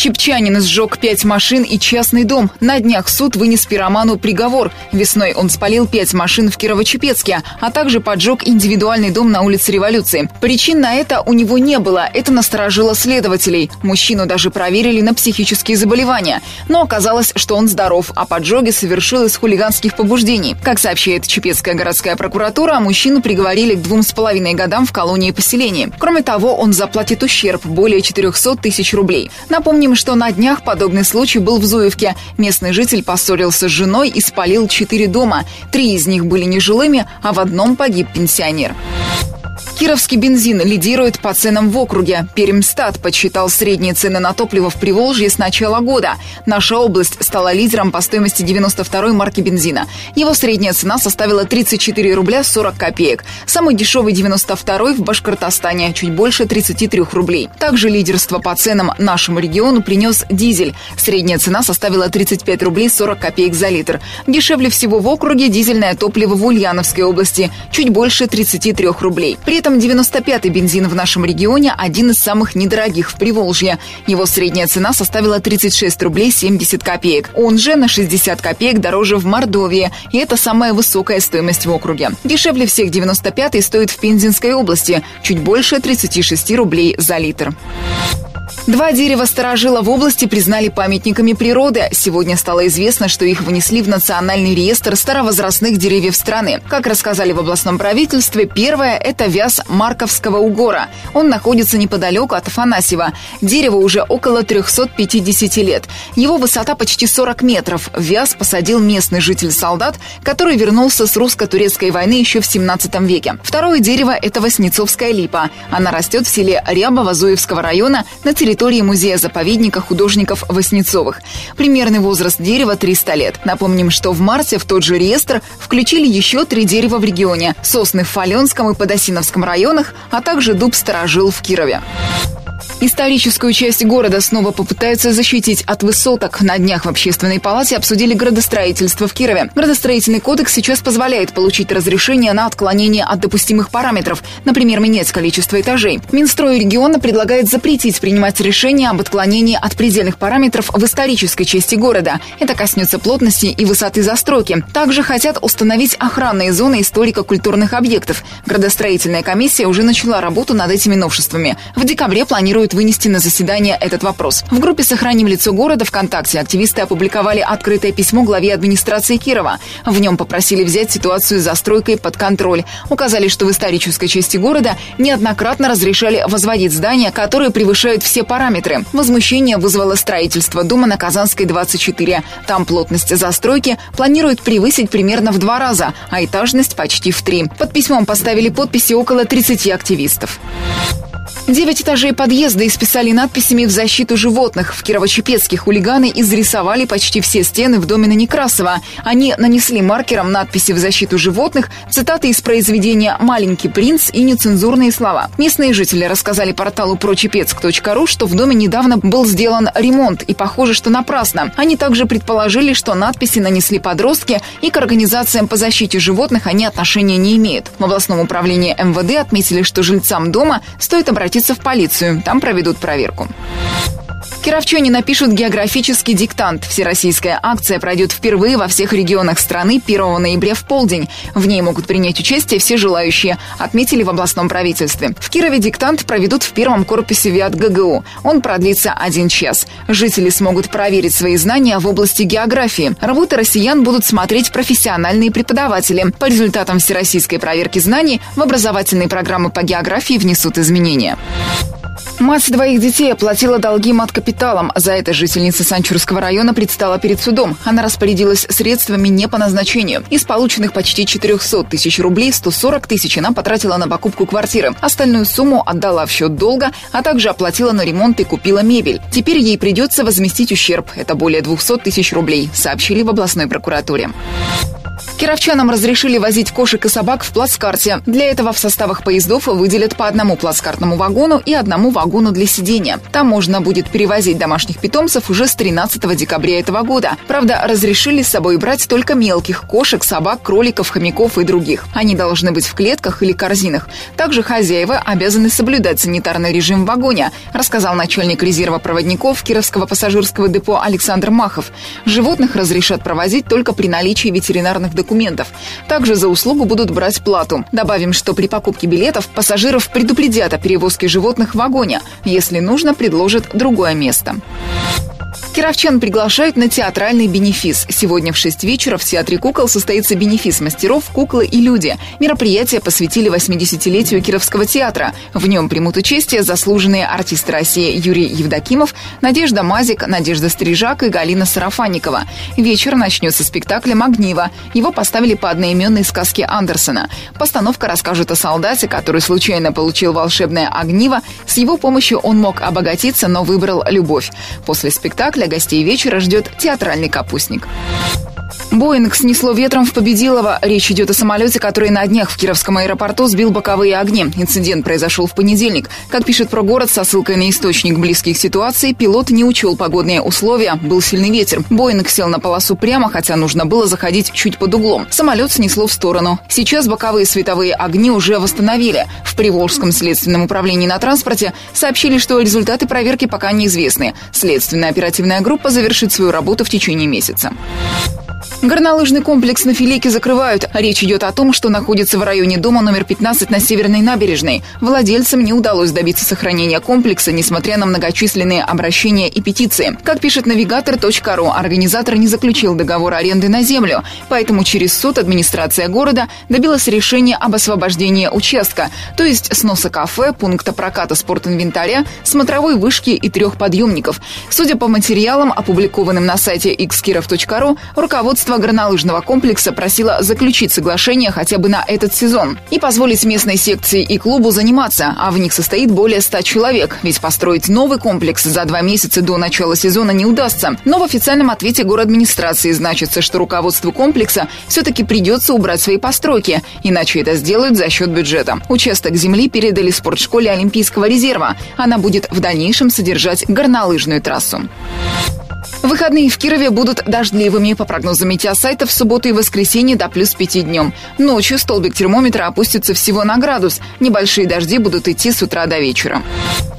Чепчанин сжег пять машин и частный дом. На днях суд вынес пироману приговор. Весной он спалил пять машин в Кирово-Чепецке, а также поджег индивидуальный дом на улице Революции. Причин на это у него не было. Это насторожило следователей. Мужчину даже проверили на психические заболевания. Но оказалось, что он здоров, а поджоги совершил из хулиганских побуждений. Как сообщает Чепецкая городская прокуратура, мужчину приговорили к двум с половиной годам в колонии поселения. Кроме того, он заплатит ущерб более 400 тысяч рублей. Напомним, Напомним, что на днях подобный случай был в Зуевке. Местный житель поссорился с женой и спалил четыре дома. Три из них были нежилыми, а в одном погиб пенсионер. Кировский бензин лидирует по ценам в округе. Перемстат подсчитал средние цены на топливо в Приволжье с начала года. Наша область стала лидером по стоимости 92-й марки бензина. Его средняя цена составила 34 рубля 40 копеек. Самый дешевый 92-й в Башкортостане, чуть больше 33 рублей. Также лидерство по ценам нашему региону принес дизель. Средняя цена составила 35 рублей 40 копеек за литр. Дешевле всего в округе дизельное топливо в Ульяновской области, чуть больше 33 рублей. При этом этом 95-й бензин в нашем регионе один из самых недорогих в Приволжье. Его средняя цена составила 36 рублей 70 копеек. Он же на 60 копеек дороже в Мордовии. И это самая высокая стоимость в округе. Дешевле всех 95-й стоит в Пензенской области. Чуть больше 36 рублей за литр. Два дерева старожила в области признали памятниками природы. Сегодня стало известно, что их внесли в Национальный реестр старовозрастных деревьев страны. Как рассказали в областном правительстве, первое – это вяз Марковского угора. Он находится неподалеку от Афанасьева. Дерево уже около 350 лет. Его высота почти 40 метров. Вяз посадил местный житель-солдат, который вернулся с русско-турецкой войны еще в 17 веке. Второе дерево – это Воснецовская липа. Она растет в селе Рябово Зуевского района на территории территории музея-заповедника художников Воснецовых. Примерный возраст дерева 300 лет. Напомним, что в марте в тот же реестр включили еще три дерева в регионе – сосны в Фаленском и Подосиновском районах, а также дуб старожил в Кирове. Историческую часть города снова попытаются защитить от высоток. На днях в Общественной палате обсудили градостроительство в Кирове. Градостроительный кодекс сейчас позволяет получить разрешение на отклонение от допустимых параметров, например, менять количество этажей. Минстрой региона предлагает запретить принимать решения об отклонении от предельных параметров в исторической части города. Это коснется плотности и высоты застройки. Также хотят установить охранные зоны историко-культурных объектов. Градостроительная комиссия уже начала работу над этими новшествами. В декабре планируют планирует вынести на заседание этот вопрос. В группе «Сохраним лицо города» ВКонтакте активисты опубликовали открытое письмо главе администрации Кирова. В нем попросили взять ситуацию с застройкой под контроль. Указали, что в исторической части города неоднократно разрешали возводить здания, которые превышают все параметры. Возмущение вызвало строительство дома на Казанской 24. Там плотность застройки планируют превысить примерно в два раза, а этажность почти в три. Под письмом поставили подписи около 30 активистов. Девять этажей подъезда исписали надписями в защиту животных. В Кирово-Чепецке хулиганы изрисовали почти все стены в доме на Некрасова. Они нанесли маркером надписи в защиту животных, цитаты из произведения «Маленький принц» и нецензурные слова. Местные жители рассказали порталу прочепецк.ру, что в доме недавно был сделан ремонт, и похоже, что напрасно. Они также предположили, что надписи нанесли подростки, и к организациям по защите животных они отношения не имеют. В областном управлении МВД отметили, что жильцам дома стоит обратиться обратиться в полицию. Там проведут проверку. Кировчане напишут географический диктант. Всероссийская акция пройдет впервые во всех регионах страны 1 ноября в полдень. В ней могут принять участие все желающие, отметили в областном правительстве. В Кирове диктант проведут в первом корпусе ВИАТ ГГУ. Он продлится один час. Жители смогут проверить свои знания в области географии. Работы россиян будут смотреть профессиональные преподаватели. По результатам всероссийской проверки знаний в образовательные программы по географии внесут изменения. Мать двоих детей оплатила долги мат-капиталом. За это жительница Санчурского района предстала перед судом. Она распорядилась средствами не по назначению. Из полученных почти 400 тысяч рублей 140 тысяч она потратила на покупку квартиры. Остальную сумму отдала в счет долга, а также оплатила на ремонт и купила мебель. Теперь ей придется возместить ущерб. Это более 200 тысяч рублей, сообщили в областной прокуратуре. Кировчанам разрешили возить кошек и собак в плацкарте. Для этого в составах поездов выделят по одному плацкартному вагону и одному вагону для сидения. Там можно будет перевозить домашних питомцев уже с 13 декабря этого года. Правда, разрешили с собой брать только мелких – кошек, собак, кроликов, хомяков и других. Они должны быть в клетках или корзинах. Также хозяева обязаны соблюдать санитарный режим в вагоне, рассказал начальник резерва проводников Кировского пассажирского депо Александр Махов. Животных разрешат провозить только при наличии ветеринарных документов. Также за услугу будут брать плату. Добавим, что при покупке билетов пассажиров предупредят о перевозке животных в вагоне. Если нужно, предложат другое место. Кировчан приглашают на театральный бенефис. Сегодня в 6 вечера в Театре кукол состоится бенефис мастеров «Куклы и люди». Мероприятие посвятили 80-летию Кировского театра. В нем примут участие заслуженные артисты России Юрий Евдокимов, Надежда Мазик, Надежда Стрижак и Галина Сарафанникова. Вечер начнется спектаклем «Огниво». Его поставили по одноименной сказке Андерсона. Постановка расскажет о солдате, который случайно получил волшебное огниво. С его помощью он мог обогатиться, но выбрал любовь. После спектакля спектакля гостей вечера ждет театральный капустник. Боинг снесло ветром в Победилово. Речь идет о самолете, который на днях в Кировском аэропорту сбил боковые огни. Инцидент произошел в понедельник. Как пишет про город со ссылкой на источник близких ситуаций, пилот не учел погодные условия. Был сильный ветер. Боинг сел на полосу прямо, хотя нужно было заходить чуть под углом. Самолет снесло в сторону. Сейчас боковые световые огни уже восстановили. В Приволжском следственном управлении на транспорте сообщили, что результаты проверки пока неизвестны. Следственная оперативная группа завершит свою работу в течение месяца. Горнолыжный комплекс на Филике закрывают. Речь идет о том, что находится в районе дома номер 15 на Северной набережной. Владельцам не удалось добиться сохранения комплекса, несмотря на многочисленные обращения и петиции. Как пишет навигатор.ру, организатор не заключил договор аренды на землю, поэтому через суд администрация города добилась решения об освобождении участка, то есть сноса кафе, пункта проката спортинвентаря, смотровой вышки и трех подъемников. Судя по материалам, опубликованным на сайте xkirov.ru, руководство руководство горнолыжного комплекса просило заключить соглашение хотя бы на этот сезон и позволить местной секции и клубу заниматься, а в них состоит более 100 человек, ведь построить новый комплекс за два месяца до начала сезона не удастся. Но в официальном ответе администрации значится, что руководству комплекса все-таки придется убрать свои постройки, иначе это сделают за счет бюджета. Участок земли передали спортшколе Олимпийского резерва. Она будет в дальнейшем содержать горнолыжную трассу. Выходные в Кирове будут дождливыми. По прогнозам метеосайта, в субботу и воскресенье до плюс 5 днем. Ночью столбик термометра опустится всего на градус. Небольшие дожди будут идти с утра до вечера.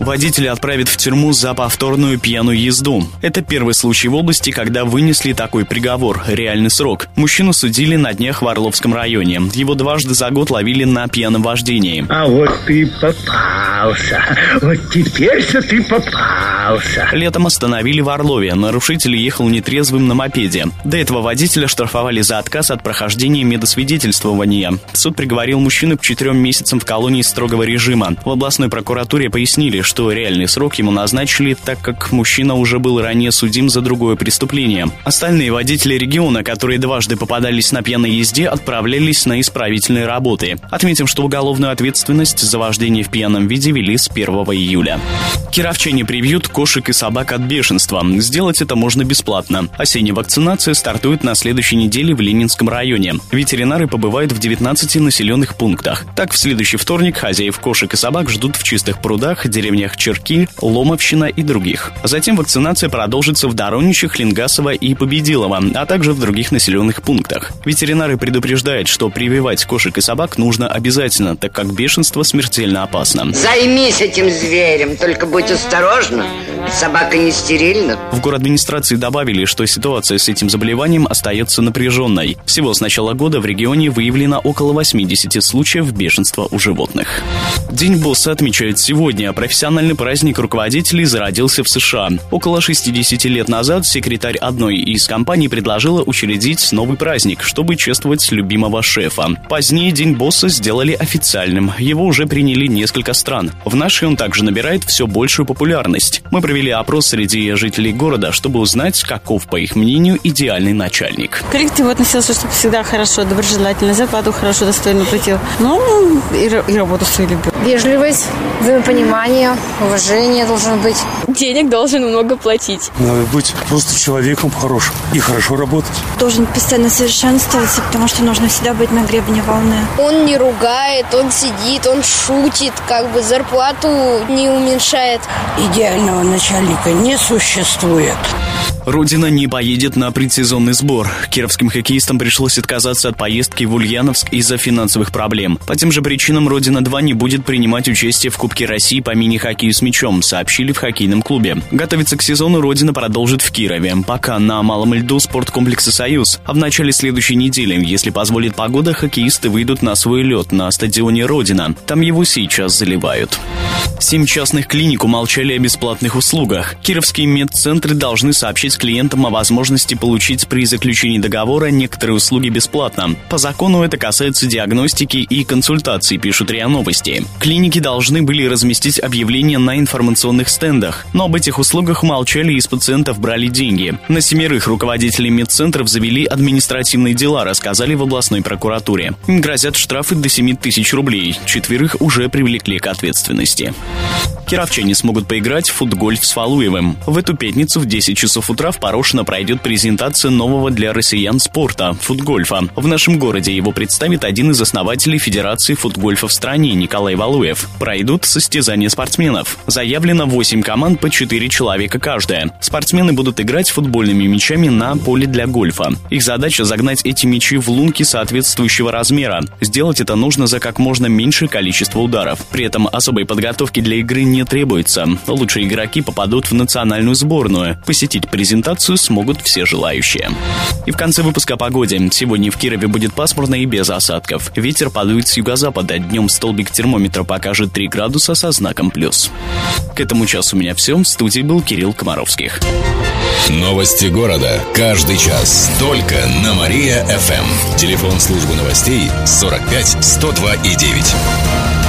Водителя отправят в тюрьму за повторную пьяную езду. Это первый случай в области, когда вынесли такой приговор – реальный срок. Мужчину судили на днях в Орловском районе. Его дважды за год ловили на пьяном вождении. А вот ты попался. Вот теперь-то ты попался. Летом остановили в Орлове. Нарушитель ехал нетрезвым на мопеде. До этого водителя штрафовали за отказ от прохождения медосвидетельствования. Суд приговорил мужчину к четырем месяцам в колонии строгого режима. В областной прокуратуре пояснили, что реальный срок ему назначили, так как мужчина уже был ранее судим за другое преступление. Остальные водители региона, которые дважды попадались на пьяной езде, отправлялись на исправительные работы. Отметим, что уголовную ответственность за вождение в пьяном виде вели с 1 июля. Кировчане прибьют кошек и собак от бешенства. Сделать это можно бесплатно. Осенняя вакцинация стартует на следующей неделе в Ленинском районе. Ветеринары побывают в 19 населенных пунктах. Так, в следующий вторник хозяев кошек и собак ждут в чистых прудах, деревнях Черки, Ломовщина и других. Затем вакцинация продолжится в Дороничах, Лингасово и Победилово, а также в других населенных пунктах. Ветеринары предупреждают, что прививать кошек и собак нужно обязательно, так как бешенство смертельно опасно. Займись этим зверем, только будь осторожна. Собака не стерильна. В город администрации добавили, что ситуация с этим заболеванием остается напряженной. Всего с начала года в регионе выявлено около 80 случаев бешенства у животных. День босса отмечают сегодня. Профессиональный праздник руководителей зародился в США. Около 60 лет назад секретарь одной из компаний предложила учредить новый праздник, чтобы чествовать любимого шефа. Позднее День босса сделали официальным. Его уже приняли несколько стран. В нашей он также набирает все большую популярность. Мы провели опрос среди жителей города, чтобы узнать, каков, по их мнению, идеальный начальник. Коллектив относился, чтобы всегда хорошо, доброжелательно, зарплату хорошо, достойно платил. Ну, и, и работу свою любил. Вежливость, взаимопонимание, уважение должно быть. денег должен много платить. Надо быть просто человеком хорошим и хорошо работать. Должен постоянно совершенствоваться, потому что нужно всегда быть на гребне волны. Он не ругает, он сидит, он шутит, как бы зарплату не уменьшает. Идеального начальника не существует. Родина не поедет на предсезонный сбор. Кировским хоккеистам пришлось отказаться от поездки в Ульяновск из-за финансовых проблем. По тем же причинам Родина-2 не будет принимать участие в Кубке России по мини-хоккею с мячом, сообщили в хоккейном клубе. Готовиться к сезону Родина продолжит в Кирове. Пока на малом льду спорткомплекса «Союз». А в начале следующей недели, если позволит погода, хоккеисты выйдут на свой лед на стадионе Родина. Там его сейчас заливают. Семь частных клиник умолчали о бесплатных услугах. Кировские медцентры должны сообщить клиентам о возможности получить при заключении договора некоторые услуги бесплатно. По закону это касается диагностики и консультаций, пишут РИА Новости. Клиники должны были разместить объявления на информационных стендах, но об этих услугах умолчали и из пациентов брали деньги. На семерых руководителей медцентров завели административные дела, рассказали в областной прокуратуре. Им грозят штрафы до 7 тысяч рублей. Четверых уже привлекли к ответственности. Кировчане смогут поиграть в футгольф с Фалуевым. В эту пятницу в 10 часов утра в Порошино пройдет презентация нового для россиян спорта – футгольфа. В нашем городе его представит один из основателей Федерации футгольфа в стране Николай Валуев. Пройдут состязания спортсменов. Заявлено 8 команд по 4 человека каждая. Спортсмены будут играть футбольными мячами на поле для гольфа. Их задача – загнать эти мячи в лунки соответствующего размера. Сделать это нужно за как можно меньшее количество ударов. При этом особой подготовки для игры не требуется. Лучшие игроки попадут в национальную сборную. Посетить презентацию смогут все желающие. И в конце выпуска о погоде. Сегодня в Кирове будет пасмурно и без осадков. Ветер подует с юго-запада. Днем столбик термометра покажет 3 градуса со знаком плюс. К этому часу у меня все. В студии был Кирилл Комаровских. Новости города. Каждый час. Только на Мария-ФМ. Телефон службы новостей 45 102 и 9.